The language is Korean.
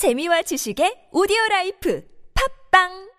재미와 지식의 오디오 라이프. 팝빵!